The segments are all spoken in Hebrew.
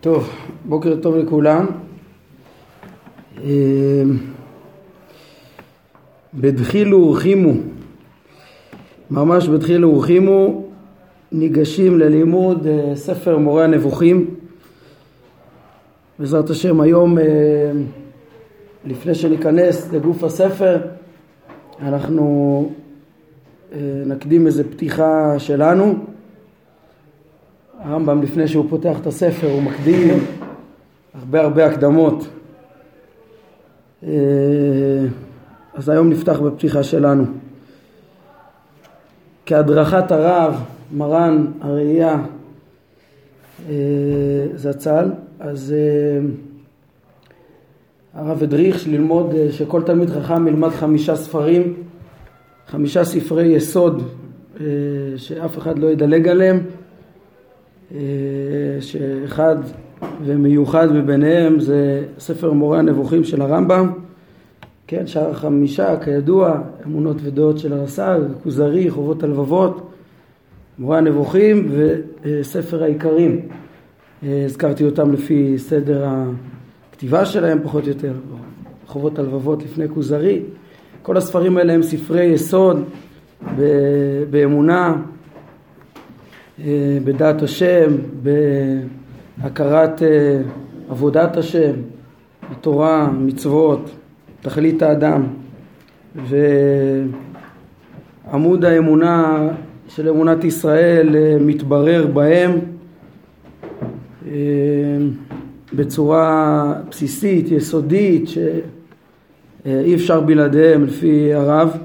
טוב, בוקר טוב לכולם. בדחילו ורחימו, ממש בדחילו ורחימו, ניגשים ללימוד אה, ספר מורה הנבוכים. בעזרת השם היום, אה, לפני שניכנס לגוף הספר, אנחנו אה, נקדים איזה פתיחה שלנו. הרמב"ם לפני שהוא פותח את הספר הוא מקדים הרבה הרבה הקדמות. אז היום נפתח בפתיחה שלנו. כהדרכת הרב, מרן הראייה זצ"ל, אז הרב הדריך ללמוד, שכל תלמיד חכם ילמד חמישה ספרים, חמישה ספרי יסוד שאף אחד לא ידלג עליהם, שאחד ומיוחד מביניהם זה ספר מורה הנבוכים של הרמב"ם, כן, שער החמישה כידוע, אמונות ודעות של הרס"ל, כוזרי, חובות הלבבות, מורה הנבוכים וספר העיקרים. הזכרתי אותם לפי סדר הכתיבה שלהם פחות או יותר, חובות הלבבות לפני כוזרי. כל הספרים האלה הם ספרי יסוד באמונה, בדעת השם, בהכרת עבודת השם, התורה, מצוות, תכלית האדם ועמוד האמונה של אמונת ישראל מתברר בהם בצורה בסיסית, יסודית, שאי אפשר בלעדיהם לפי הרב.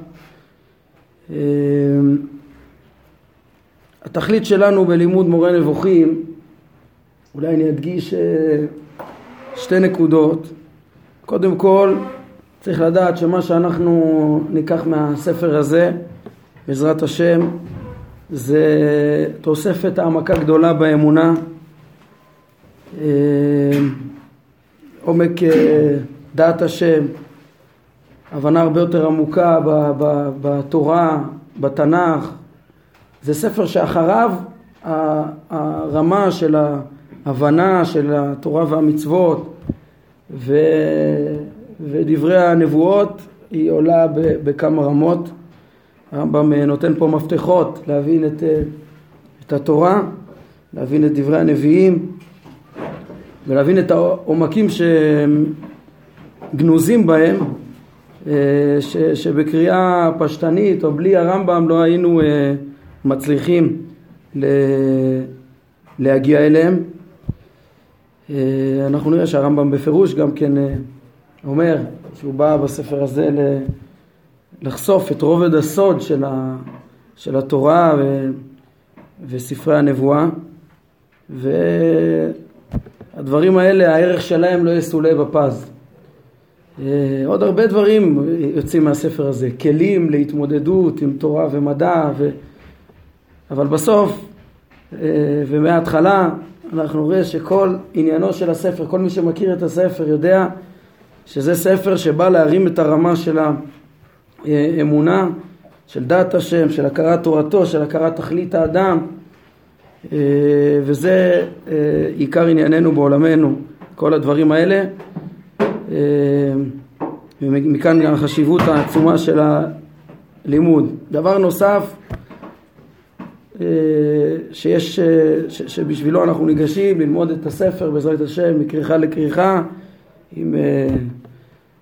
התכלית שלנו בלימוד מורה נבוכים, אולי אני אדגיש שתי נקודות. קודם כל, צריך לדעת שמה שאנחנו ניקח מהספר הזה, בעזרת השם, זה תוספת העמקה גדולה באמונה, עומק דעת השם, הבנה הרבה יותר עמוקה בתורה, בתנ"ך. זה ספר שאחריו הרמה של ההבנה של התורה והמצוות ו... ודברי הנבואות היא עולה בכמה רמות. הרמב"ם נותן פה מפתחות להבין את, את התורה, להבין את דברי הנביאים ולהבין את העומקים שגנוזים בהם, ש, שבקריאה פשטנית או בלי הרמב"ם לא היינו מצליחים להגיע אליהם. אנחנו נראה שהרמב"ם בפירוש גם כן אומר שהוא בא בספר הזה לחשוף את רובד הסוד של, ה, של התורה ו, וספרי הנבואה והדברים האלה הערך שלהם לא יסולא בפז. עוד הרבה דברים יוצאים מהספר הזה, כלים להתמודדות עם תורה ומדע ו... אבל בסוף ומההתחלה אנחנו רואים שכל עניינו של הספר, כל מי שמכיר את הספר יודע שזה ספר שבא להרים את הרמה של האמונה, של דעת השם, של הכרת תורתו, של הכרת תכלית האדם וזה עיקר ענייננו בעולמנו, כל הדברים האלה ומכאן גם החשיבות העצומה של הלימוד. דבר נוסף שיש, שבשבילו אנחנו ניגשים ללמוד את הספר בעזרת השם מכריכה לכריכה עם,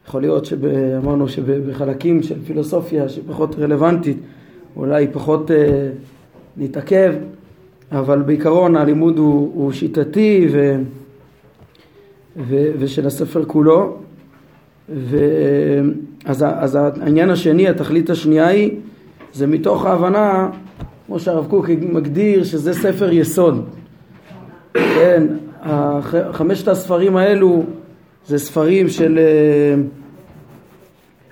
יכול להיות שאמרנו שבחלקים של פילוסופיה שפחות רלוונטית אולי פחות נתעכב אבל בעיקרון הלימוד הוא, הוא שיטתי ו, ו, ושל הספר כולו. ואז, אז העניין השני, התכלית השנייה היא זה מתוך ההבנה כמו שהרב קוק מגדיר שזה ספר יסוד. כן, חמשת הספרים האלו זה ספרים של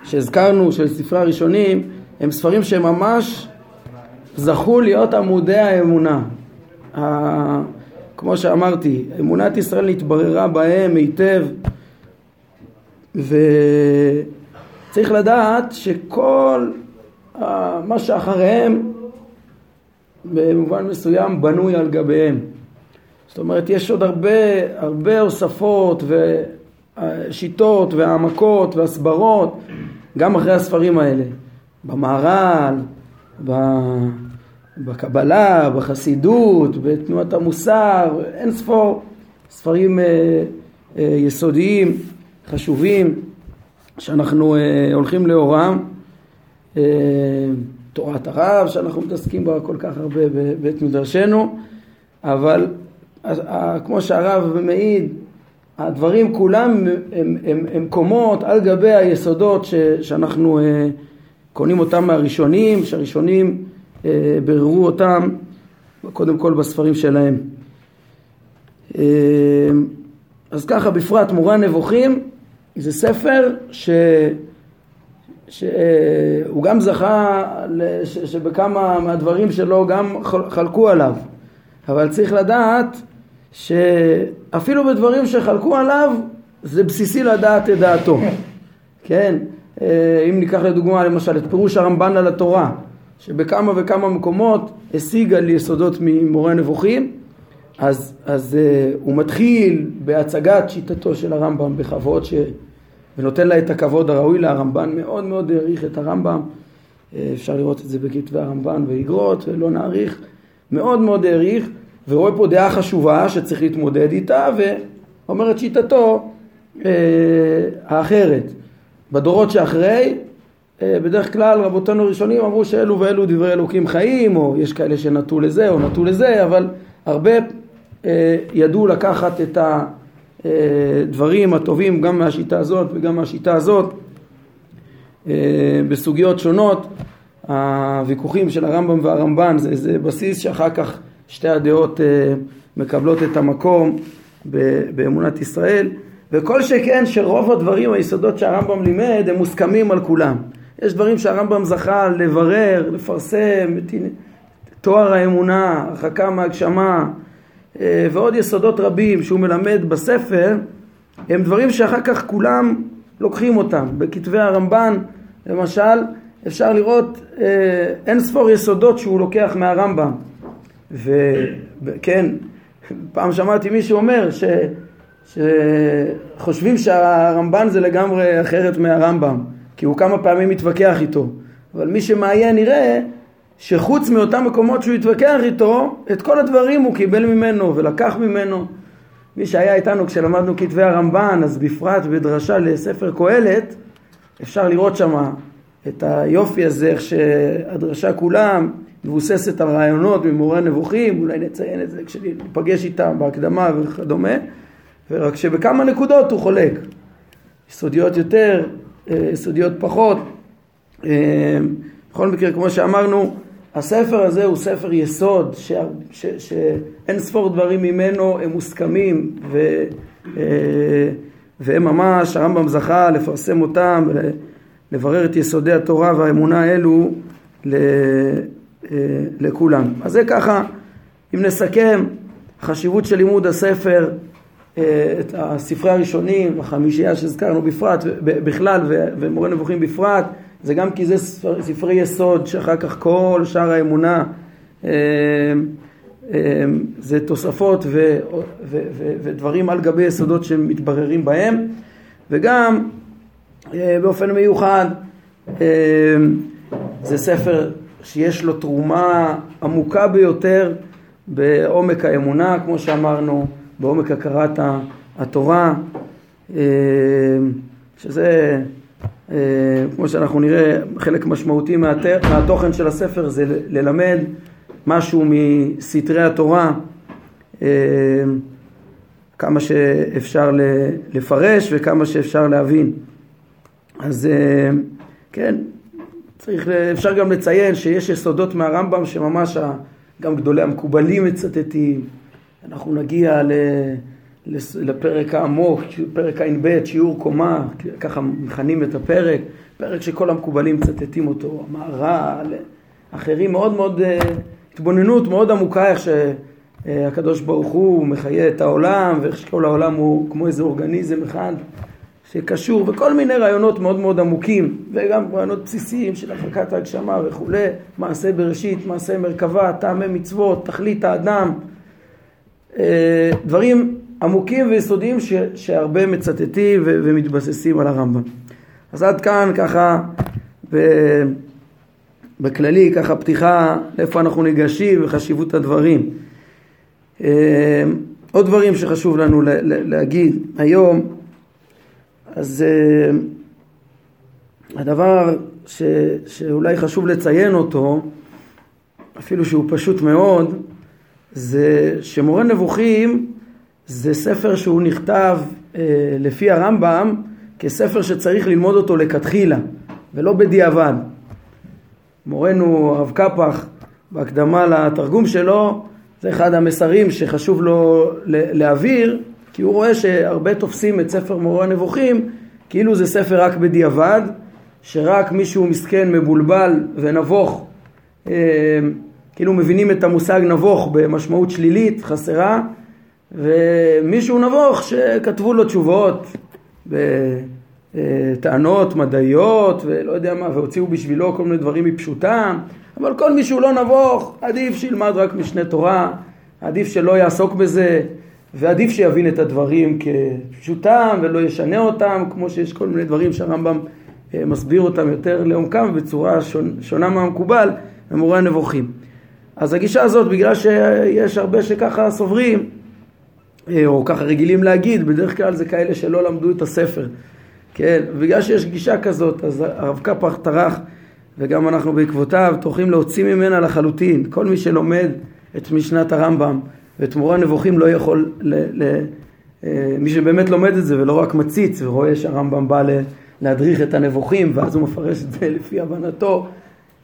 שהזכרנו, של ספרי הראשונים הם ספרים שממש זכו להיות עמודי האמונה. כמו שאמרתי, אמונת ישראל נתבררה בהם היטב וצריך לדעת שכל מה שאחריהם במובן מסוים בנוי על גביהם. זאת אומרת, יש עוד הרבה, הרבה הוספות ושיטות והעמקות והסברות גם אחרי הספרים האלה. במהר"ל, בקבלה, בחסידות, בתנועת המוסר, אין ספור ספרים אה, אה, יסודיים, חשובים, שאנחנו אה, הולכים לאורם. תורת הרב שאנחנו מתעסקים בה כל כך הרבה בבית מדרשנו, אבל כמו שהרב מעיד, הדברים כולם הם, הם, הם, הם קומות על גבי היסודות ש, שאנחנו אה, קונים אותם מהראשונים, שהראשונים אה, ביררו אותם קודם כל בספרים שלהם. אה, אז ככה בפרט מורה נבוכים זה ספר ש... שהוא גם זכה שבכמה מהדברים שלו גם חלקו עליו. אבל צריך לדעת שאפילו בדברים שחלקו עליו זה בסיסי לדעת את דעתו. כן? אה, אם ניקח לדוגמה למשל את פירוש הרמב"ן על התורה שבכמה וכמה מקומות השיג על יסודות ממורה נבוכים אז, אז uh, הוא מתחיל בהצגת שיטתו של הרמב"ם בכבוד ש... ונותן לה את הכבוד הראוי. לרמב"ן, מאוד מאוד העריך את הרמב"ם, אה, אפשר לראות את זה בכתבי הרמב"ן ואיגרות, ולא נאריך, מאוד מאוד העריך, ורואה פה דעה חשובה שצריך להתמודד איתה, ואומר את שיטתו אה, האחרת. בדורות שאחרי, אה, בדרך כלל רבותינו הראשונים אמרו שאלו ואלו דברי אלוקים חיים, או יש כאלה שנטו לזה או נטו לזה, אבל הרבה אה, ידעו לקחת את ה... דברים הטובים גם מהשיטה הזאת וגם מהשיטה הזאת. אה, בסוגיות שונות הוויכוחים של הרמב"ם והרמב"ן זה, זה בסיס שאחר כך שתי הדעות אה, מקבלות את המקום באמונת ישראל. וכל שכן שרוב הדברים היסודות שהרמב"ם לימד הם מוסכמים על כולם. יש דברים שהרמב"ם זכה לברר, לפרסם, תואר האמונה, הרחקה מהגשמה אה, ועוד יסודות רבים שהוא מלמד בספר הם דברים שאחר כך כולם לוקחים אותם. בכתבי הרמב"ן למשל אפשר לראות אה, אין ספור יסודות שהוא לוקח מהרמב"ם וכן פעם שמעתי מישהו אומר ש, שחושבים שהרמב"ן זה לגמרי אחרת מהרמב"ם כי הוא כמה פעמים מתווכח איתו אבל מי שמעיין יראה שחוץ מאותם מקומות שהוא התווכח איתו, את כל הדברים הוא קיבל ממנו ולקח ממנו. מי שהיה איתנו כשלמדנו כתבי הרמב"ן, אז בפרט בדרשה לספר קהלת, אפשר לראות שמה את היופי הזה, איך שהדרשה כולה מבוססת על רעיונות ממורה נבוכים, אולי נציין את זה כשניפגש איתם בהקדמה וכדומה, ורק שבכמה נקודות הוא חולק. יסודיות יותר, אה, יסודיות פחות. אה, בכל מקרה, כמו שאמרנו, הספר הזה הוא ספר יסוד, שאין ספור דברים ממנו הם מוסכמים ו, אה, והם ממש, הרמב"ם זכה לפרסם אותם ולברר את יסודי התורה והאמונה האלו אה, לכולם. אז זה ככה, אם נסכם, חשיבות של לימוד הספר, אה, את הספרי הראשונים, החמישייה שהזכרנו בפרט, בכלל ומורה נבוכים בפרט, זה גם כי זה ספר, ספרי יסוד שאחר כך כל שאר האמונה אה, אה, זה תוספות ו, ו, ו, ודברים על גבי יסודות שמתבררים בהם. וגם אה, באופן מיוחד זה ספר שיש לו תרומה עמוקה ביותר בעומק האמונה כמו שאמרנו בעומק הכרת התורה שזה כמו שאנחנו נראה, חלק משמעותי מהתוכן של הספר זה ללמד משהו מסתרי התורה, אה, כמה שאפשר לפרש וכמה שאפשר להבין. אז אה, כן, צריך, אפשר גם לציין שיש יסודות מהרמב"ם שממש גם גדולי המקובלים מצטטים. אנחנו נגיע ל... לפרק העמוק, פרק ע"ב, שיעור קומה, ככה מכנים את הפרק, פרק שכל המקובלים מצטטים אותו, המהר"ל, אחרים, מאוד מאוד, אה, התבוננות מאוד עמוקה איך שהקדוש ברוך הוא מחיה את העולם ואיך שכל העולם הוא כמו איזה אורגניזם אחד שקשור וכל מיני רעיונות מאוד מאוד עמוקים וגם רעיונות בסיסיים של הפקת ההגשמה וכולי, מעשה בראשית, מעשה מרכבה, טעמי מצוות, תכלית האדם אה, דברים עמוקים ויסודיים ש, שהרבה מצטטים ו, ומתבססים על הרמב"ם. אז עד כאן ככה ב, בכללי ככה פתיחה לאיפה אנחנו ניגשים וחשיבות הדברים. אה, עוד דברים שחשוב לנו להגיד היום, אז אה, הדבר ש, שאולי חשוב לציין אותו, אפילו שהוא פשוט מאוד, זה שמורה נבוכים זה ספר שהוא נכתב אה, לפי הרמב"ם כספר שצריך ללמוד אותו לכתחילה ולא בדיעבד. מורנו הרב קפח בהקדמה לתרגום שלו זה אחד המסרים שחשוב לו להעביר כי הוא רואה שהרבה תופסים את ספר מורה הנבוכים כאילו זה ספר רק בדיעבד שרק מישהו מסכן מבולבל ונבוך אה, כאילו מבינים את המושג נבוך במשמעות שלילית חסרה ומישהו נבוך שכתבו לו תשובות בטענות מדעיות ולא יודע מה והוציאו בשבילו כל מיני דברים מפשוטם אבל כל מי שהוא לא נבוך עדיף שילמד רק משנה תורה עדיף שלא יעסוק בזה ועדיף שיבין את הדברים כפשוטם ולא ישנה אותם כמו שיש כל מיני דברים שהרמב"ם אה, מסביר אותם יותר לעומקם בצורה שונה מהמקובל במורה הנבוכים. אז הגישה הזאת בגלל שיש הרבה שככה סוברים או ככה רגילים להגיד, בדרך כלל זה כאלה שלא למדו את הספר. כן, בגלל שיש גישה כזאת, אז הרב קפח טרח, וגם אנחנו בעקבותיו, טורחים להוציא ממנה לחלוטין. כל מי שלומד את משנת הרמב"ם ואת מורה הנבוכים לא יכול, ל, ל, אה, מי שבאמת לומד את זה ולא רק מציץ ורואה שהרמב"ם בא להדריך את הנבוכים ואז הוא מפרש את זה לפי הבנתו,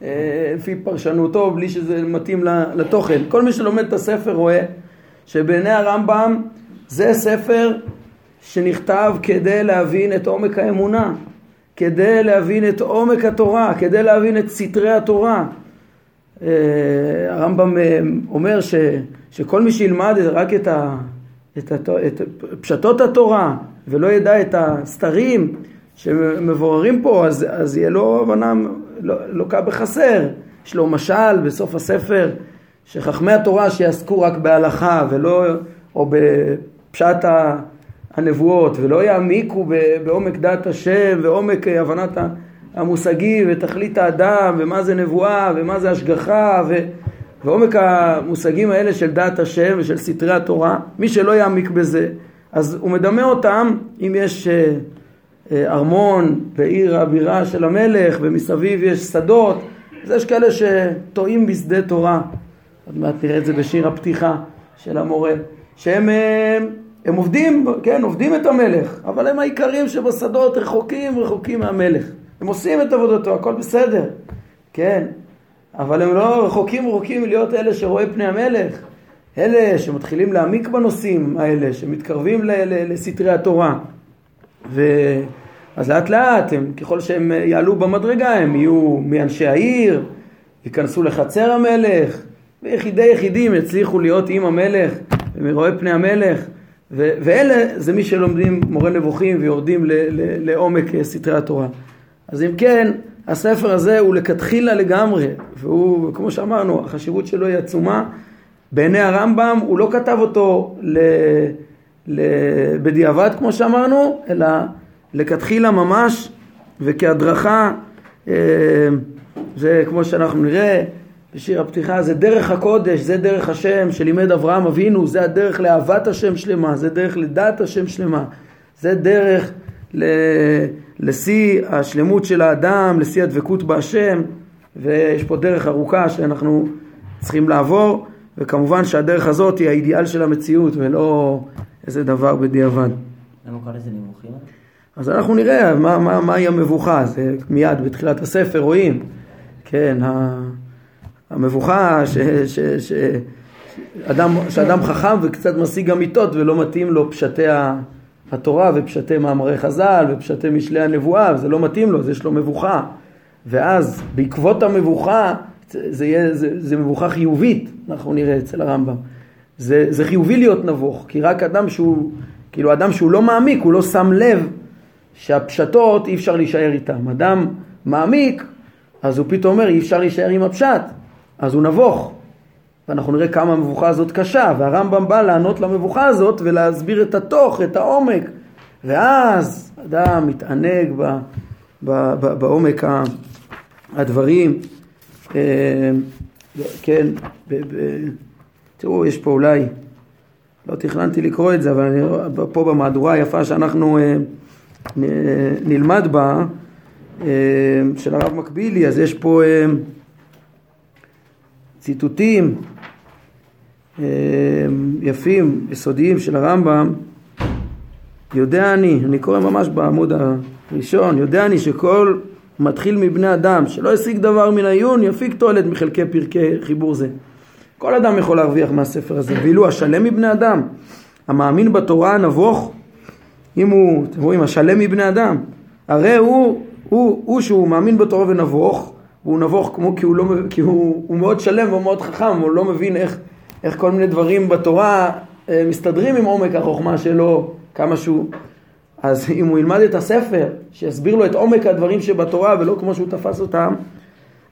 אה, לפי פרשנותו, בלי שזה מתאים לתוכן. כל מי שלומד את הספר רואה שבעיני הרמב"ם זה ספר שנכתב כדי להבין את עומק האמונה, כדי להבין את עומק התורה, כדי להבין את סתרי התורה. אה, הרמב"ם אה, אומר ש, שכל מי שילמד רק את, ה, את, ה, את פשטות התורה ולא ידע את הסתרים שמבוררים פה, אז, אז יהיה לו הבנה לוקה לא בחסר. יש לו משל בסוף הספר שחכמי התורה שיעסקו רק בהלכה ולא, או בפשט הנבואות ולא יעמיקו בעומק דעת השם ועומק הבנת המושגים ותכלית האדם ומה זה נבואה ומה זה השגחה ו, ועומק המושגים האלה של דעת השם ושל סתרי התורה מי שלא יעמיק בזה אז הוא מדמה אותם אם יש אה, אה, ארמון ועיר הבירה של המלך ומסביב יש שדות אז יש כאלה שטועים בשדה תורה עוד מעט נראה את זה בשיר הפתיחה של המורה, שהם הם, הם עובדים, כן, עובדים את המלך, אבל הם העיקרים שבשדות רחוקים רחוקים מהמלך. הם עושים את עבודתו, הכל בסדר, כן, אבל הם לא רחוקים רחוקים מלהיות אלה שרואה פני המלך. אלה שמתחילים להעמיק בנושאים האלה, שמתקרבים לסתרי התורה. ו... אז לאט לאט, הם, ככל שהם יעלו במדרגה, הם יהיו מאנשי העיר, ייכנסו לחצר המלך, ויחידי יחידים יצליחו להיות עם המלך ומרואה פני המלך ו- ואלה זה מי שלומדים מורה נבוכים ויורדים ל- ל- לעומק סתרי התורה. אז אם כן, הספר הזה הוא לכתחילה לגמרי, והוא, כמו שאמרנו, החשיבות שלו היא עצומה. בעיני הרמב"ם הוא לא כתב אותו ל- ל- בדיעבד, כמו שאמרנו, אלא לכתחילה ממש, וכהדרכה, אה, זה כמו שאנחנו נראה, בשיר הפתיחה זה דרך הקודש, זה דרך השם שלימד אברהם אבינו, זה הדרך לאהבת השם שלמה, זה דרך לדעת השם שלמה, זה דרך לשיא השלמות של האדם, לשיא הדבקות בהשם, ויש פה דרך ארוכה שאנחנו צריכים לעבור, וכמובן שהדרך הזאת היא האידיאל של המציאות ולא איזה דבר בדיעבד. למה קורא לזה נבוכים? אז אנחנו נראה מה, מה, מהי המבוכה, זה מיד בתחילת הספר רואים, כן, המבוכה ש, ש, ש, אדם, שאדם חכם וקצת משיג אמיתות ולא מתאים לו פשטי התורה ופשטי מאמרי חז"ל ופשטי משלי הנבואה וזה לא מתאים לו, אז יש לו מבוכה ואז בעקבות המבוכה זה, יהיה, זה, זה מבוכה חיובית, אנחנו נראה אצל הרמב"ם זה, זה חיובי להיות נבוך כי רק אדם שהוא, כאילו אדם שהוא לא מעמיק, הוא לא שם לב שהפשטות אי אפשר להישאר איתם. אדם מעמיק, אז הוא פתאום אומר אי אפשר להישאר עם הפשט. אז הוא נבוך. ואנחנו נראה כמה המבוכה הזאת קשה, והרמב"ם בא לענות למבוכה הזאת ולהסביר את התוך, את העומק, ואז אדם מתענג ב, ב, ב, בעומק הדברים. אה, כן, ב, ב, תראו, יש פה אולי, לא תכננתי לקרוא את זה, אבל אני, פה במהדורה היפה שאנחנו אה, נלמד בה, אה, של הרב מקבילי, אז יש פה ציטוטים יפים, יסודיים של הרמב"ם. יודע אני, אני קורא ממש בעמוד הראשון, יודע אני שכל מתחיל מבני אדם, שלא השיג דבר מן העיון, יפיק תועלת מחלקי פרקי חיבור זה. כל אדם יכול להרוויח מהספר הזה, ואילו השלם מבני אדם, המאמין בתורה הנבוך, אם הוא, אתם רואים, השלם מבני אדם, הרי הוא, הוא, הוא שהוא מאמין בתורה ונבוך, והוא נבוך כמו כי הוא, לא, כי הוא, הוא מאוד שלם והוא מאוד חכם, הוא לא מבין איך, איך כל מיני דברים בתורה אה, מסתדרים עם עומק החוכמה שלו, כמה שהוא אז אם הוא ילמד את הספר, שיסביר לו את עומק הדברים שבתורה ולא כמו שהוא תפס אותם,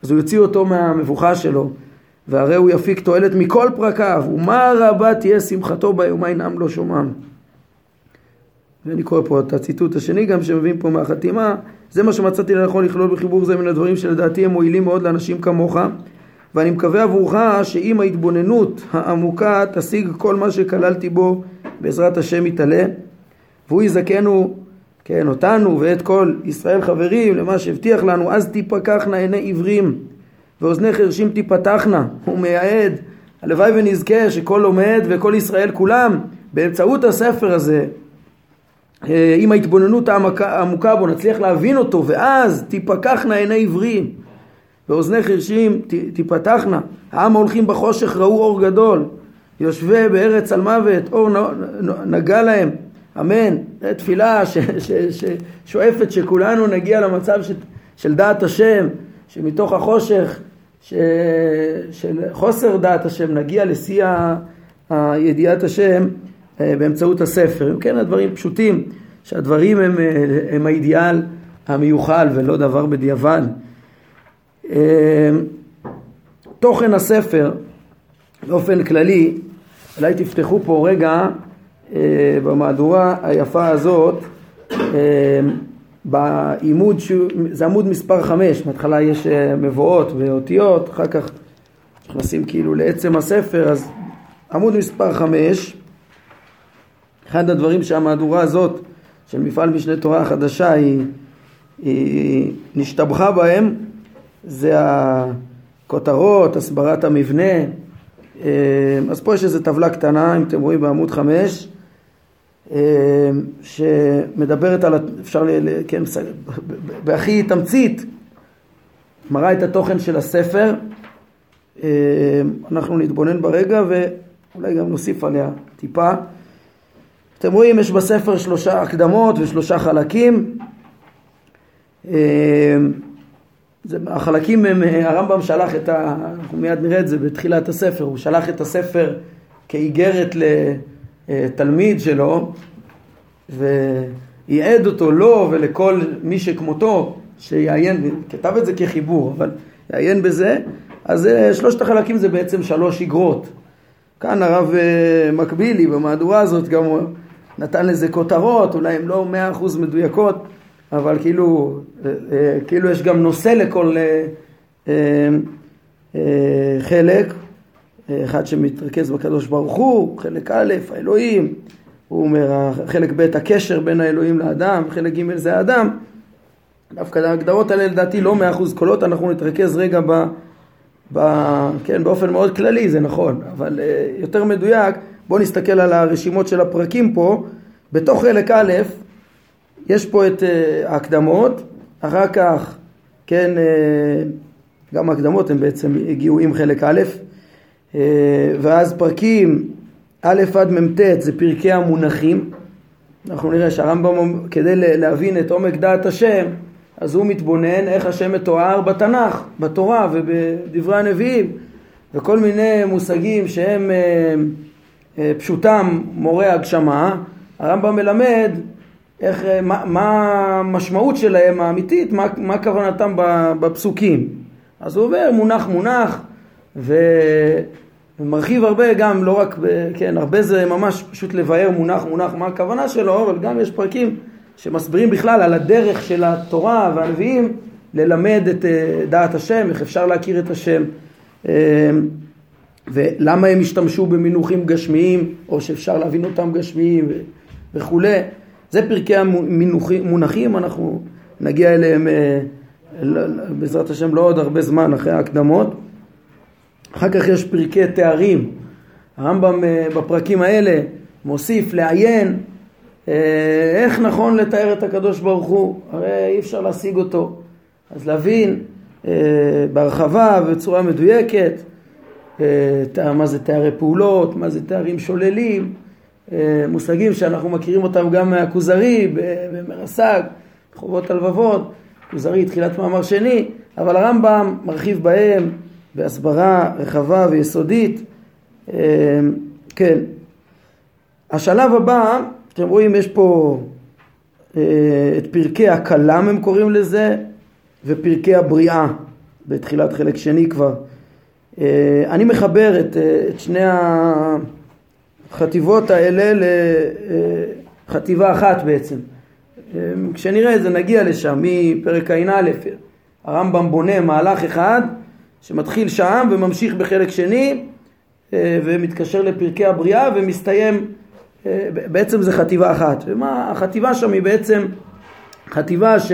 אז הוא יוציא אותו מהמבוכה שלו, והרי הוא יפיק תועלת מכל פרקיו, ומה רבה תהיה שמחתו ביומה ינעם לא שומעם. ואני קורא פה את הציטוט השני גם שמביאים פה מהחתימה, זה מה שמצאתי לנכון לכלול בחיבור זה מן הדברים שלדעתי הם מועילים מאוד לאנשים כמוך, ואני מקווה עבורך שעם ההתבוננות העמוקה תשיג כל מה שכללתי בו בעזרת השם יתעלה. והוא יזכנו, כן, אותנו ואת כל ישראל חברים למה שהבטיח לנו, אז תיפקחנה עיני עיוורים ואוזני חרשים תיפתחנה, הוא מייעד, הלוואי ונזכה שכל לומד וכל ישראל כולם באמצעות הספר הזה עם ההתבוננות העמוקה בו נצליח להבין אותו ואז תיפקחנה עיני עיוורים. ואוזני חרשים תיפתחנה. העם ההולכים בחושך ראו אור גדול. יושבי בארץ על מוות אור נגע להם. אמן. תפילה ששואפת שכולנו נגיע למצב ש, של דעת השם, שמתוך החושך, ש, של חוסר דעת השם, נגיע לשיא הידיעת השם. אה, באמצעות הספר. אם כן, הדברים פשוטים, שהדברים הם, אה, הם האידיאל המיוחל ולא דבר בדיעבד. אה, תוכן הספר באופן כללי, אולי תפתחו פה רגע אה, במהדורה היפה הזאת אה, בעימוד, זה עמוד מספר חמש, בהתחלה יש אה, מבואות ואותיות, אחר כך נכנסים כאילו לעצם הספר, אז עמוד מספר חמש, אחד הדברים שהמהדורה הזאת של מפעל משנה תורה החדשה היא, היא נשתבחה בהם זה הכותרות, הסברת המבנה, אז פה יש איזו טבלה קטנה, אם אתם רואים בעמוד חמש, אה, שמדברת על, אפשר, ל, כן, בהכי תמצית, מראה את התוכן של הספר. אה, אנחנו נתבונן ברגע ואולי גם נוסיף עליה טיפה. אתם רואים, יש בספר שלושה הקדמות ושלושה חלקים. אה, זה, החלקים הם, הרמב"ם שלח את ה... אנחנו מיד נראה את זה בתחילת הספר, הוא שלח את הספר כאיגרת ל... תלמיד שלו וייעד אותו לו ולכל מי שכמותו שיעיין, כתב את זה כחיבור, אבל יעיין בזה, אז אה, שלושת החלקים זה בעצם שלוש אגרות. כאן הרב אה, מקבילי במהדורה הזאת גם נתן לזה כותרות, אולי הן לא מאה אחוז מדויקות, אבל כאילו, אה, כאילו יש גם נושא לכל חלק, אחד שמתרכז בקדוש ברוך הוא, חלק א', האלוהים, הוא אומר, חלק ב' הקשר בין האלוהים לאדם, חלק ג' זה האדם. דווקא ההגדרות האלה לדעתי לא מאה אחוז קולות, אנחנו נתרכז רגע ב, ב... כן, באופן מאוד כללי זה נכון, אבל יותר מדויק, בואו נסתכל על הרשימות של הפרקים פה. בתוך חלק א', יש פה את uh, ההקדמות, אחר כך, כן, uh, גם ההקדמות הן בעצם הגיעו עם חלק א', אה, ואז פרקים א' עד מ"ט זה פרקי המונחים. אנחנו נראה שהרמב"ם כדי להבין את עומק דעת השם אז הוא מתבונן איך השם מתואר בתנ"ך, בתורה ובדברי הנביאים וכל מיני מושגים שהם אה, אה, פשוטם מורה הגשמה, הרמב"ם מלמד איך, מה, מה המשמעות שלהם האמיתית, מה, מה כוונתם בפסוקים. אז הוא אומר מונח מונח ו... ומרחיב הרבה גם, לא רק, כן, הרבה זה ממש פשוט לבאר מונח מונח מה הכוונה שלו, אבל גם יש פרקים שמסבירים בכלל על הדרך של התורה והנביאים ללמד את אה, דעת השם, איך אפשר להכיר את השם, אה, ולמה הם השתמשו במינוחים גשמיים, או שאפשר להבין אותם גשמיים וכולי. זה פרקי המונחים, אנחנו נגיע אליהם אה, בעזרת השם לא עוד הרבה זמן אחרי ההקדמות. אחר כך יש פרקי תארים. הרמב"ם בפרקים האלה מוסיף לעיין איך נכון לתאר את הקדוש ברוך הוא, הרי אי אפשר להשיג אותו. אז להבין אה, בהרחבה ובצורה מדויקת אה, מה זה תארי פעולות, מה זה תארים שוללים, אה, מושגים שאנחנו מכירים אותם גם מהכוזרי במרס"ג, חובות הלבבות, כוזרי תחילת מאמר שני, אבל הרמב"ם מרחיב בהם בהסברה רחבה ויסודית. אה, כן. השלב הבא, אתם רואים יש פה אה, את פרקי הכלם הם קוראים לזה, ופרקי הבריאה בתחילת חלק שני כבר. אה, אני מחבר את, אה, את שני החטיבות האלה לחטיבה אחת בעצם. אה, כשנראה את זה נגיע לשם, מפרק ע"א, הרמב"ם בונה מהלך אחד שמתחיל שם וממשיך בחלק שני ומתקשר לפרקי הבריאה ומסתיים, בעצם זה חטיבה אחת. ומה, החטיבה שם היא בעצם חטיבה ש...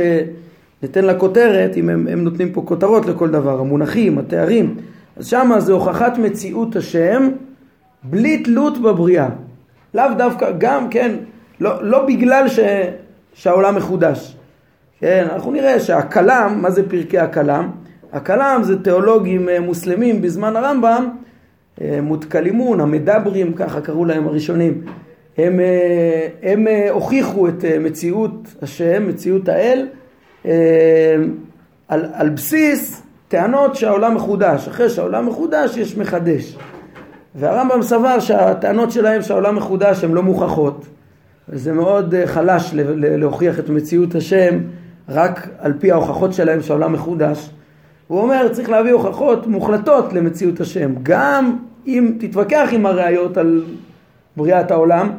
ניתן לה כותרת, אם הם, הם נותנים פה כותרות לכל דבר, המונחים, התארים, אז שמה זה הוכחת מציאות השם בלי תלות בבריאה. לאו דווקא, גם, כן, לא, לא בגלל ש, שהעולם מחודש. כן, אנחנו נראה שהכלם, מה זה פרקי הכלם? הכלם זה תיאולוגים אה, מוסלמים בזמן הרמב"ם, אה, מותקלימון, המדברים, ככה קראו להם הראשונים. הם, אה, הם הוכיחו את מציאות השם, מציאות האל, על, על בסיס טענות שהעולם מחודש. אחרי שהעולם מחודש יש מחדש. והרמב"ם סבר שהטענות שלהם שהעולם מחודש הן לא מוכחות. וזה מאוד אה, חלש להוכיח את מציאות השם רק על פי ההוכחות שלהם שהעולם מחודש. הוא אומר צריך להביא הוכחות מוחלטות למציאות השם. גם אם תתווכח עם הראיות על בריאת העולם,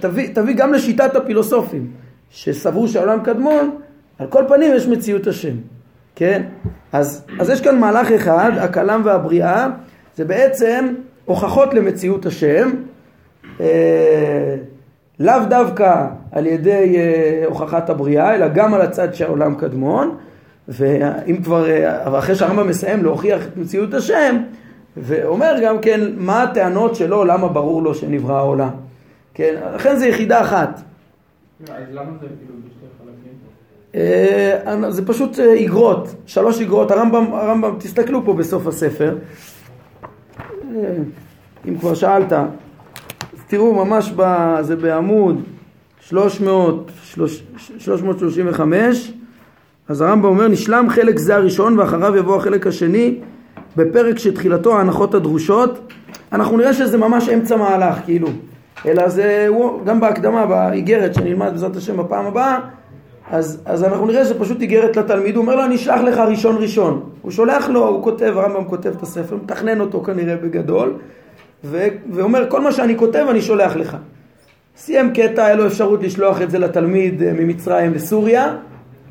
תביא, תביא גם לשיטת הפילוסופים שסברו שהעולם קדמון על כל פנים יש מציאות השם, כן? אז, אז יש כאן מהלך אחד, הכלם והבריאה, זה בעצם הוכחות למציאות השם, אה, לאו דווקא על ידי אה, הוכחת הבריאה, אלא גם על הצד שהעולם קדמון, ואם כבר, אה, אחרי שהרמב"ם מסיים להוכיח את מציאות השם, ואומר גם כן מה הטענות שלו, למה ברור לו שנברא העולם. כן, לכן זה יחידה אחת. אז למה זה כאילו בשתי חלקים? אה, זה פשוט אה, איגרות, שלוש איגרות, הרמב"ם, הרמב"ם, תסתכלו פה בסוף הספר, אה, אם כבר שאלת, אז תראו ממש, ב, זה בעמוד 300, 335, אז הרמב"ם אומר נשלם חלק זה הראשון ואחריו יבוא החלק השני בפרק שתחילתו ההנחות הדרושות, אנחנו נראה שזה ממש אמצע מהלך כאילו, אלא זה גם בהקדמה, באיגרת שנלמד בעזרת השם בפעם הבאה אז, אז אנחנו נראה שזה פשוט איגרת לתלמיד, הוא אומר לו אני אשלח לך ראשון ראשון. הוא שולח לו, הוא כותב, הרמב"ם כותב את הספר, מתכנן אותו כנראה בגדול, ו, ואומר כל מה שאני כותב אני שולח לך. סיים קטע, היה לו אפשרות לשלוח את זה לתלמיד אה, ממצרים לסוריה,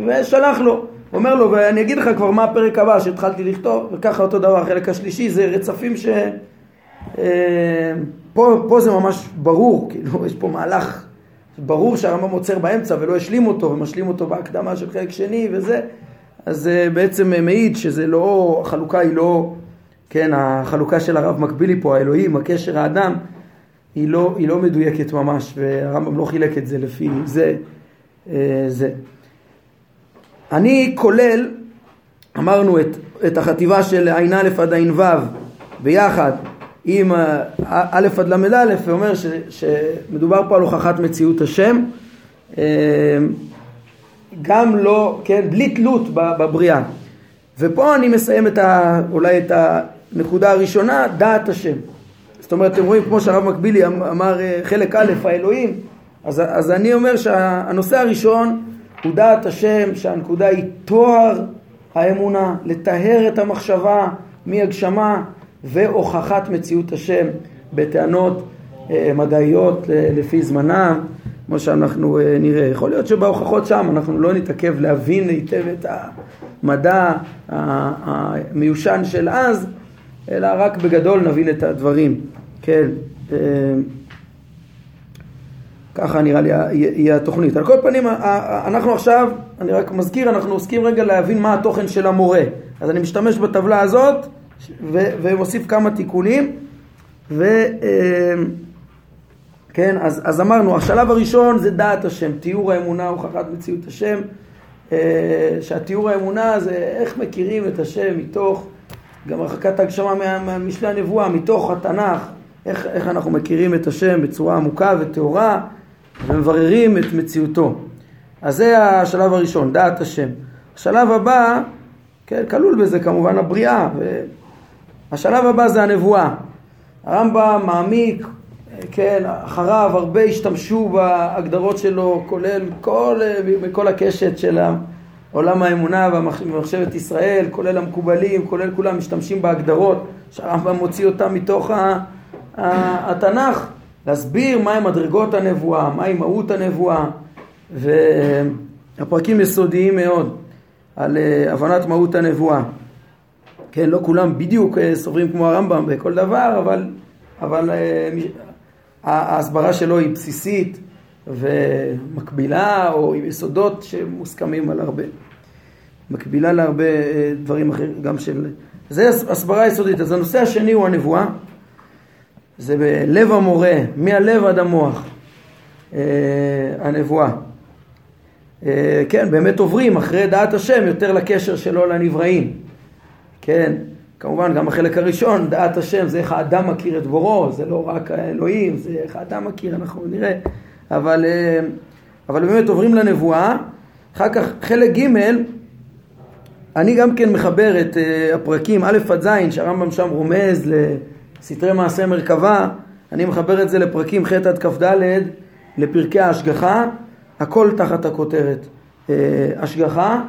ושלח לו. אומר לו, ואני אגיד לך כבר מה הפרק הבא שהתחלתי לכתוב, וככה אותו דבר, החלק השלישי זה רצפים ש... אה, פה, פה זה ממש ברור, כאילו יש פה מהלך ברור שהרמב"ם עוצר באמצע ולא השלים אותו ומשלים אותו בהקדמה של חלק שני וזה, אז זה בעצם מעיד שזה לא, החלוקה היא לא, כן, החלוקה של הרב מקבילי פה, האלוהים, הקשר האדם, היא לא, היא לא מדויקת ממש, והרמב"ם לא חילק את זה לפי זה, אה, זה. אני כולל, אמרנו את, את החטיבה של ע"א עד ע"ו ביחד עם א' עד ל"א ואומר ש, שמדובר פה על הוכחת מציאות השם. אה, גם לא, כן, בלי תלות בבריאה. ופה אני מסיים את ה, אולי את הנקודה הראשונה, דעת השם. זאת אומרת, אתם רואים כמו שהרב מקבילי אמ-, אמר אה, חלק א', האלוהים אז, אז אני אומר שהנושא הראשון הוא דעת השם, שהנקודה היא תואר האמונה, לטהר את המחשבה מהגשמה והוכחת מציאות השם בטענות אה, מדעיות אה, לפי זמנם, כמו שאנחנו אה, נראה. יכול להיות שבהוכחות שם אנחנו לא נתעכב להבין היטב את המדע המיושן של אז, אלא רק בגדול נבין את הדברים. כן, ככה נראה לי יהיה התוכנית. על כל פנים, אנחנו עכשיו, אני רק מזכיר, אנחנו עוסקים רגע להבין מה התוכן של המורה. אז אני משתמש בטבלה הזאת ומוסיף כמה תיקונים. ו... כן, אז, אז אמרנו, השלב הראשון זה דעת השם, תיאור האמונה, הוכחת מציאות השם, אה, שהתיאור האמונה זה איך מכירים את השם מתוך, גם הרחקת הגשמה ממשלי הנבואה, מתוך התנ"ך, איך, איך אנחנו מכירים את השם בצורה עמוקה וטהורה ומבררים את מציאותו. אז זה השלב הראשון, דעת השם. השלב הבא, כן, כלול בזה כמובן הבריאה, והשלב הבא זה הנבואה. הרמב"ם מעמיק כן, אחריו הרבה השתמשו בהגדרות שלו, כולל כל, כל הקשת של עולם האמונה ומחשבת ישראל, כולל המקובלים, כולל כולם משתמשים בהגדרות שהרמב"ם מוציא אותם מתוך התנ"ך, להסביר מהי מדרגות הנבואה, מהי מהות הנבואה, והפרקים יסודיים מאוד על אה, הבנת מהות הנבואה. כן, לא כולם בדיוק אה, סוברים כמו הרמב"ם בכל דבר, אבל, אבל אה, ההסברה שלו היא בסיסית ומקבילה או עם יסודות שמוסכמים על הרבה. מקבילה להרבה אה, דברים אחרים, גם של... זה הסברה יסודית. אז הנושא השני הוא הנבואה. זה בלב המורה, מהלב עד המוח, אה, הנבואה. אה, כן, באמת עוברים אחרי דעת השם יותר לקשר שלו לנבראים. כן, כמובן גם החלק הראשון, דעת השם, זה איך האדם מכיר את בורו, זה לא רק האלוהים, זה איך האדם מכיר, אנחנו נראה. אבל, אה, אבל באמת עוברים לנבואה. אחר כך חלק ג' אני גם כן מחבר את אה, הפרקים א' עד ז', שהרמב"ם שם רומז לסתרי מעשה מרכבה, אני מחבר את זה לפרקים ח' עד כ"ד, לפרקי ההשגחה, הכל תחת הכותרת אה, השגחה.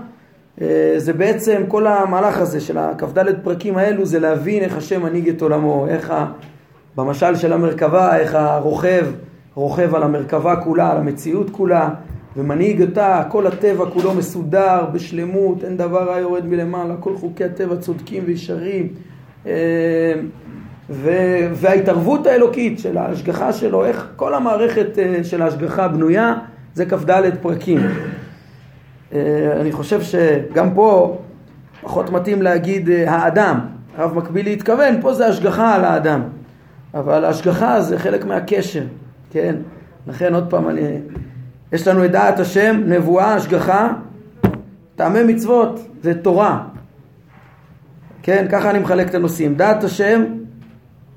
אה, זה בעצם כל המהלך הזה של הכ"ד פרקים האלו זה להבין איך השם מנהיג את עולמו, איך ה... במשל של המרכבה, איך הרוכב רוכב על המרכבה כולה, על המציאות כולה ומנהיג אותה, כל הטבע כולו מסודר, בשלמות, אין דבר רע יורד מלמעלה, כל חוקי הטבע צודקים וישרים אה, וההתערבות האלוקית של ההשגחה שלו, איך כל המערכת אה, של ההשגחה בנויה, זה כ"ד פרקים. אה, אני חושב שגם פה פחות מתאים להגיד אה, האדם. הרב מקבילי התכוון, פה זה השגחה על האדם. אבל ההשגחה זה חלק מהקשר, כן? לכן עוד פעם, אני... יש לנו את דעת השם, נבואה, השגחה, טעמי מצוות זה תורה. כן, ככה אני מחלק את הנושאים. דעת השם,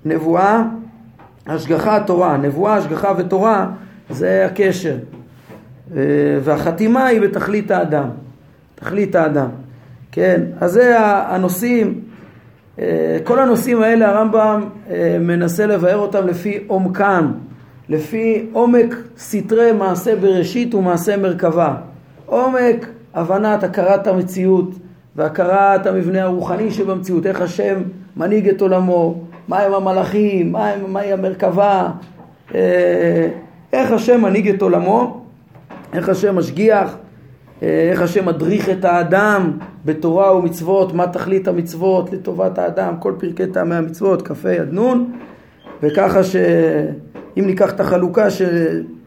נבואה, השגחה, תורה. נבואה, השגחה ותורה זה הקשר. אה, והחתימה היא בתכלית האדם, תכלית האדם, כן? אז זה הנושאים, אה, כל הנושאים האלה הרמב"ם אה, מנסה לבאר אותם לפי עומקם, לפי עומק סתרי מעשה בראשית ומעשה מרכבה, עומק הבנת הכרת המציאות והכרת המבנה הרוחני שבמציאות, איך השם מנהיג את עולמו, מהם המלאכים, מהי המרכבה, איך השם מנהיג את עולמו איך השם משגיח, אה, איך השם מדריך את האדם בתורה ומצוות, מה תכלית המצוות לטובת האדם, כל פרקי טעמי המצוות, כ"ה עד נ', וככה שאם ניקח את החלוקה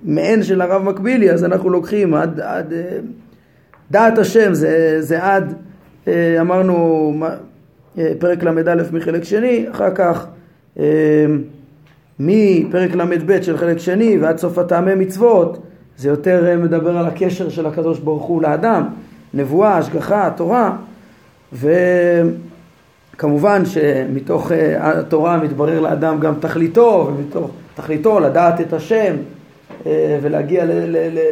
מעין של הרב מקבילי, אז אנחנו לוקחים עד, עד אה, דעת השם, זה, זה עד, אה, אמרנו, פרק ל"א מחלק שני, אחר כך מפרק ל"ב של חלק שני ועד סוף הטעמי מצוות, זה יותר אה, מדבר על הקשר של הקדוש ברוך הוא לאדם, נבואה, השגחה, תורה, וכמובן שמתוך אה, התורה מתברר לאדם גם תכליתו, ומתוך תכליתו לדעת את השם אה, ולהגיע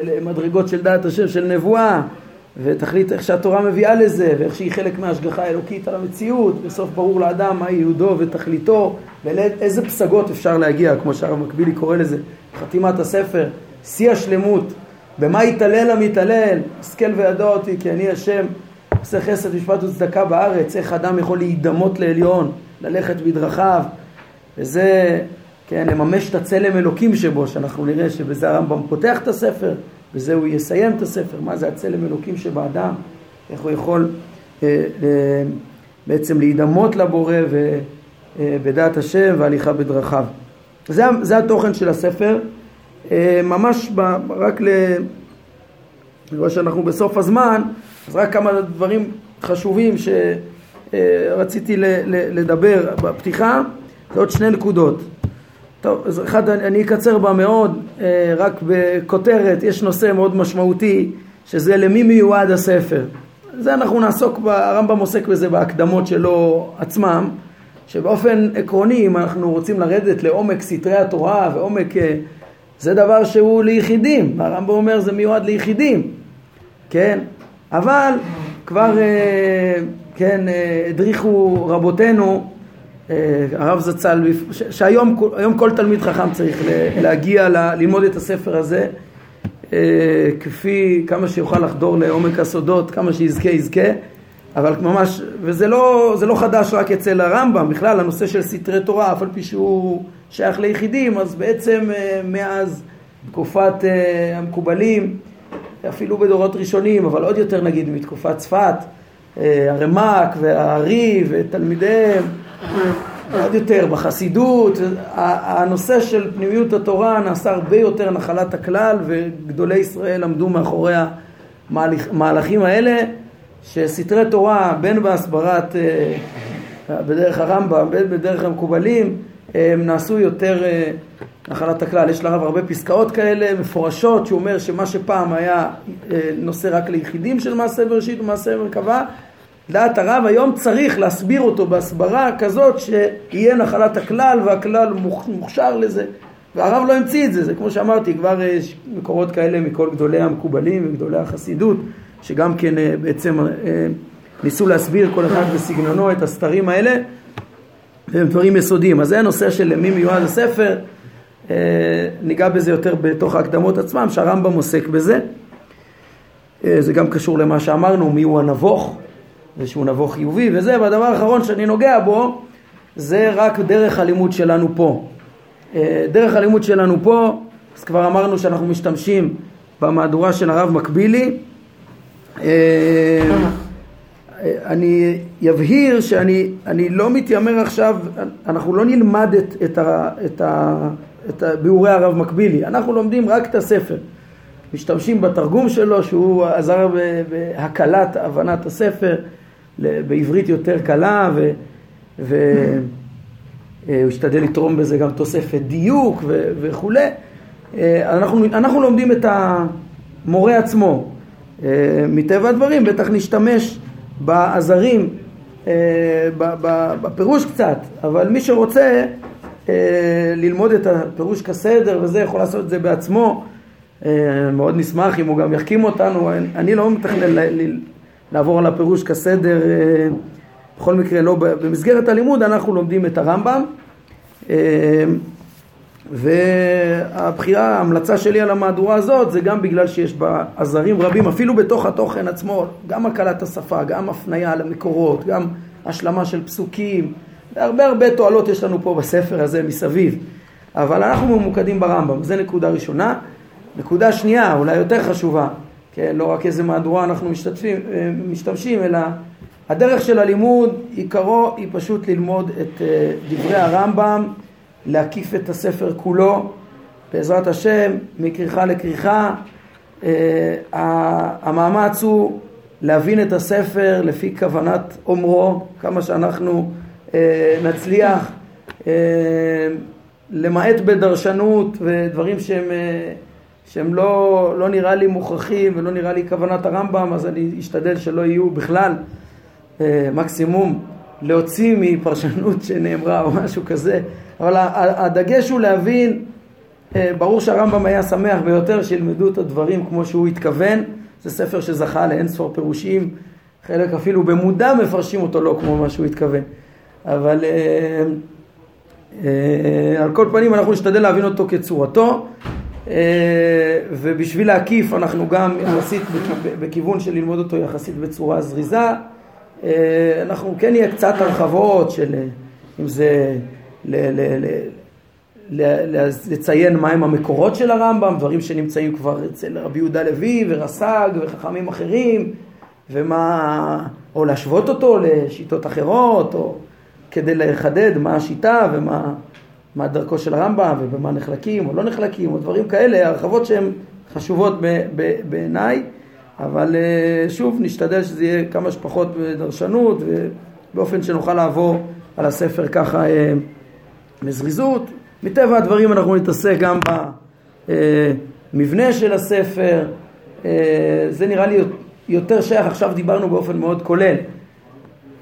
למדרגות של דעת השם של נבואה ותכלית איך שהתורה מביאה לזה ואיך שהיא חלק מההשגחה האלוקית על המציאות. בסוף ברור לאדם מה ייעודו ותכליתו ולאיזה פסגות אפשר להגיע כמו שהרב מקבילי קורא לזה חתימת הספר שיא השלמות. במה יתעלל המתעלל? השכל וידע אותי כי אני השם עושה חסד משפט וצדקה בארץ. איך אדם יכול להידמות לעליון? ללכת בדרכיו, וזה, כן, לממש את הצלם אלוקים שבו, שאנחנו נראה שבזה הרמב"ם פותח את הספר, בזה הוא יסיים את הספר, מה זה הצלם אלוקים שבאדם, איך הוא יכול אה, אה, בעצם להידמות לבורא ובדעת אה, השם והליכה בדרכיו. זה, זה התוכן של הספר, ממש ב, רק ל... אני רואה שאנחנו בסוף הזמן, אז רק כמה דברים חשובים שרציתי לדבר בפתיחה, זה עוד שני נקודות. טוב, אז אחד אני אקצר בה מאוד, אה, רק בכותרת, יש נושא מאוד משמעותי, שזה למי מיועד הספר. זה אנחנו נעסוק, הרמב"ם עוסק בזה בהקדמות שלו עצמם, שבאופן עקרוני, אם אנחנו רוצים לרדת לעומק סתרי התורה ועומק... אה, זה דבר שהוא ליחידים, הרמב"ם אומר זה מיועד ליחידים, כן? אבל כבר, אה, כן, הדריכו רבותינו אה, הרב זצ"ל, שהיום כל תלמיד חכם צריך להגיע ללמוד את הספר הזה אה, כפי כמה שיוכל לחדור לעומק הסודות, כמה שיזכה יזכה. אבל ממש, וזה לא, לא חדש רק אצל הרמב"ם, בכלל הנושא של סתרי תורה, אף על פי שהוא שייך ליחידים, אז בעצם אה, מאז תקופת המקובלים, אפילו בדורות ראשונים, אבל עוד יותר נגיד מתקופת צפת, הרמ"ק והארי ותלמידיהם עוד יותר בחסידות, הנושא של פנימיות התורה נעשה הרבה יותר נחלת הכלל וגדולי ישראל עמדו מאחורי המהלכים האלה שסתרי תורה בין בהסברת אה, בדרך הרמב"ם בין בדרך המקובלים הם נעשו יותר אה, נחלת הכלל. יש לרב הרבה פסקאות כאלה מפורשות שהוא אומר שמה שפעם היה אה, נושא רק ליחידים של מעשה בראשית ומעשה מרכבה דעת הרב היום צריך להסביר אותו בהסברה כזאת שיהיה נחלת הכלל והכלל מוכשר לזה והרב לא המציא את זה, זה כמו שאמרתי כבר יש מקורות כאלה מכל גדולי המקובלים וגדולי החסידות שגם כן אה, בעצם אה, ניסו להסביר כל אחד בסגנונו את הסתרים האלה והם דברים יסודיים אז זה הנושא של למי מיועד הספר אה, ניגע בזה יותר בתוך ההקדמות עצמם שהרמב"ם עוסק בזה זה גם קשור למה שאמרנו מי הוא הנבוך איזשהו נבוא חיובי וזה, והדבר האחרון שאני נוגע בו זה רק דרך הלימוד שלנו פה. אה, דרך הלימוד שלנו פה, אז כבר אמרנו שאנחנו משתמשים במהדורה של הרב מקבילי. אני אבהיר שאני לא מתיימר עכשיו, אנחנו לא נלמד את, את, ה, את, ה, את ביאורי הרב מקבילי, אנחנו לומדים רק את הספר. משתמשים בתרגום שלו שהוא עזר בהקלת הבנת הספר בעברית יותר קלה והוא אה, השתדל לתרום בזה גם תוספת דיוק וכולי. אה, אנחנו, אנחנו לומדים את המורה עצמו. אה, מטבע הדברים בטח נשתמש בעזרים, בפירוש קצת, אבל מי שרוצה ללמוד את הפירוש כסדר וזה יכול לעשות את זה בעצמו. מאוד נשמח אם הוא גם יחכים אותנו, אני לא מתכנן לעבור על הפירוש כסדר, אה, בכל מקרה לא במסגרת הלימוד אנחנו לומדים את הרמב"ם אה, והבחירה, ההמלצה שלי על המהדורה הזאת זה גם בגלל שיש בה עזרים רבים אפילו בתוך התוכן עצמו, גם הקלת השפה, גם הפנייה למקורות, גם השלמה של פסוקים, הרבה הרבה תועלות יש לנו פה בספר הזה מסביב אבל אנחנו ממוקדים ברמב"ם, זו נקודה ראשונה. נקודה שנייה, אולי יותר חשובה, כן, לא רק איזה מהדורה אנחנו משתתפים, אה, משתמשים, אלא הדרך של הלימוד, עיקרו היא פשוט ללמוד את אה, דברי הרמב"ם, להקיף את הספר כולו, בעזרת השם, מכריכה לכריכה. אה, המאמץ הוא להבין את הספר לפי כוונת אומרו, כמה שאנחנו נצליח, למעט בדרשנות ודברים שהם שהם לא, לא נראה לי מוכרחים ולא נראה לי כוונת הרמב"ם, אז אני אשתדל שלא יהיו בכלל, אה, מקסימום להוציא מפרשנות שנאמרה או משהו כזה, אבל הדגש הוא להבין, אה, ברור שהרמב"ם היה שמח ביותר שילמדו את הדברים כמו שהוא התכוון, זה ספר שזכה לאין ספור פירושים, חלק אפילו במודע מפרשים אותו לא כמו מה שהוא התכוון, אבל אה, על כל פנים אנחנו נשתדל להבין אותו כצורתו. אה, ובשביל להקיף אנחנו גם יחסית בכיוון של ללמוד אותו יחסית בצורה זריזה. אה, אנחנו כן יהיה קצת הרחבות של אה, אם זה ל, ל, ל, לציין מהם המקורות של הרמב"ם, דברים שנמצאים כבר אצל רבי יהודה לוי ורס"ג וחכמים אחרים, ומה, או להשוות אותו לשיטות אחרות, או כדי לחדד מה השיטה ומה מה דרכו של הרמב"ם ובמה נחלקים או לא נחלקים, או דברים כאלה, הרחבות שהן חשובות בעיניי, אבל אה, שוב, נשתדל שזה יהיה כמה שפחות בדרשנות ובאופן שנוכל לעבור על הספר ככה אה, בזריזות. מטבע הדברים אנחנו נתעסק גם במבנה של הספר, אה, זה נראה לי יותר שייך, עכשיו דיברנו באופן מאוד כולל.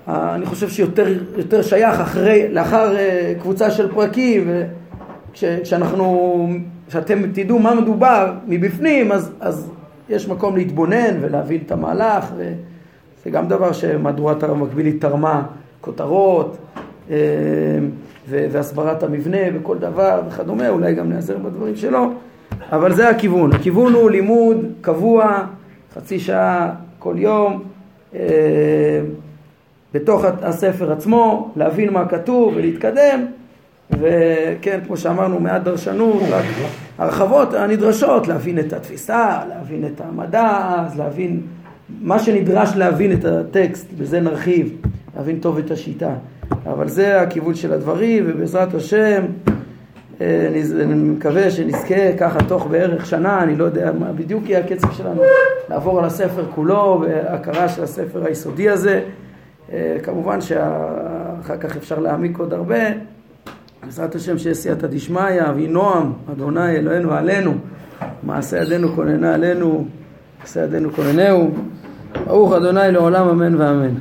אני חושב שיותר שייך אחרי, לאחר קבוצה של פרקים, כשאנחנו, כשאתם תדעו מה מדובר מבפנים, אז, אז יש מקום להתבונן ולהבין את המהלך, וזה גם דבר שמהדורת הרב מקבילי תרמה כותרות אה, והסברת המבנה וכל דבר וכדומה, אולי גם נעזר בדברים שלו, אבל זה הכיוון. הכיוון הוא לימוד קבוע, חצי שעה כל יום, אה, בתוך הספר עצמו, להבין מה כתוב ולהתקדם. וכן, כמו שאמרנו, מעט דרשנות, רק הרחבות הנדרשות, להבין את התפיסה, להבין את המדע, אז להבין מה שנדרש להבין את הטקסט, בזה נרחיב, להבין טוב את השיטה. אבל זה הכיוון של הדברים, ובעזרת השם, אה, אני מקווה שנזכה ככה תוך בערך שנה, אני לא יודע מה בדיוק יהיה הקצב שלנו, לעבור על הספר כולו, והכרה של הספר היסודי הזה. אה, כמובן שאחר כך אפשר להעמיק עוד הרבה. בעזרת השם שיהיה סייעתא דשמיא, אבי נועם, אדוני אלוהינו עלינו, מעשה ידינו כוננה עלינו, מעשה ידינו כוננהו, ברוך אדוני לעולם אמן ואמן.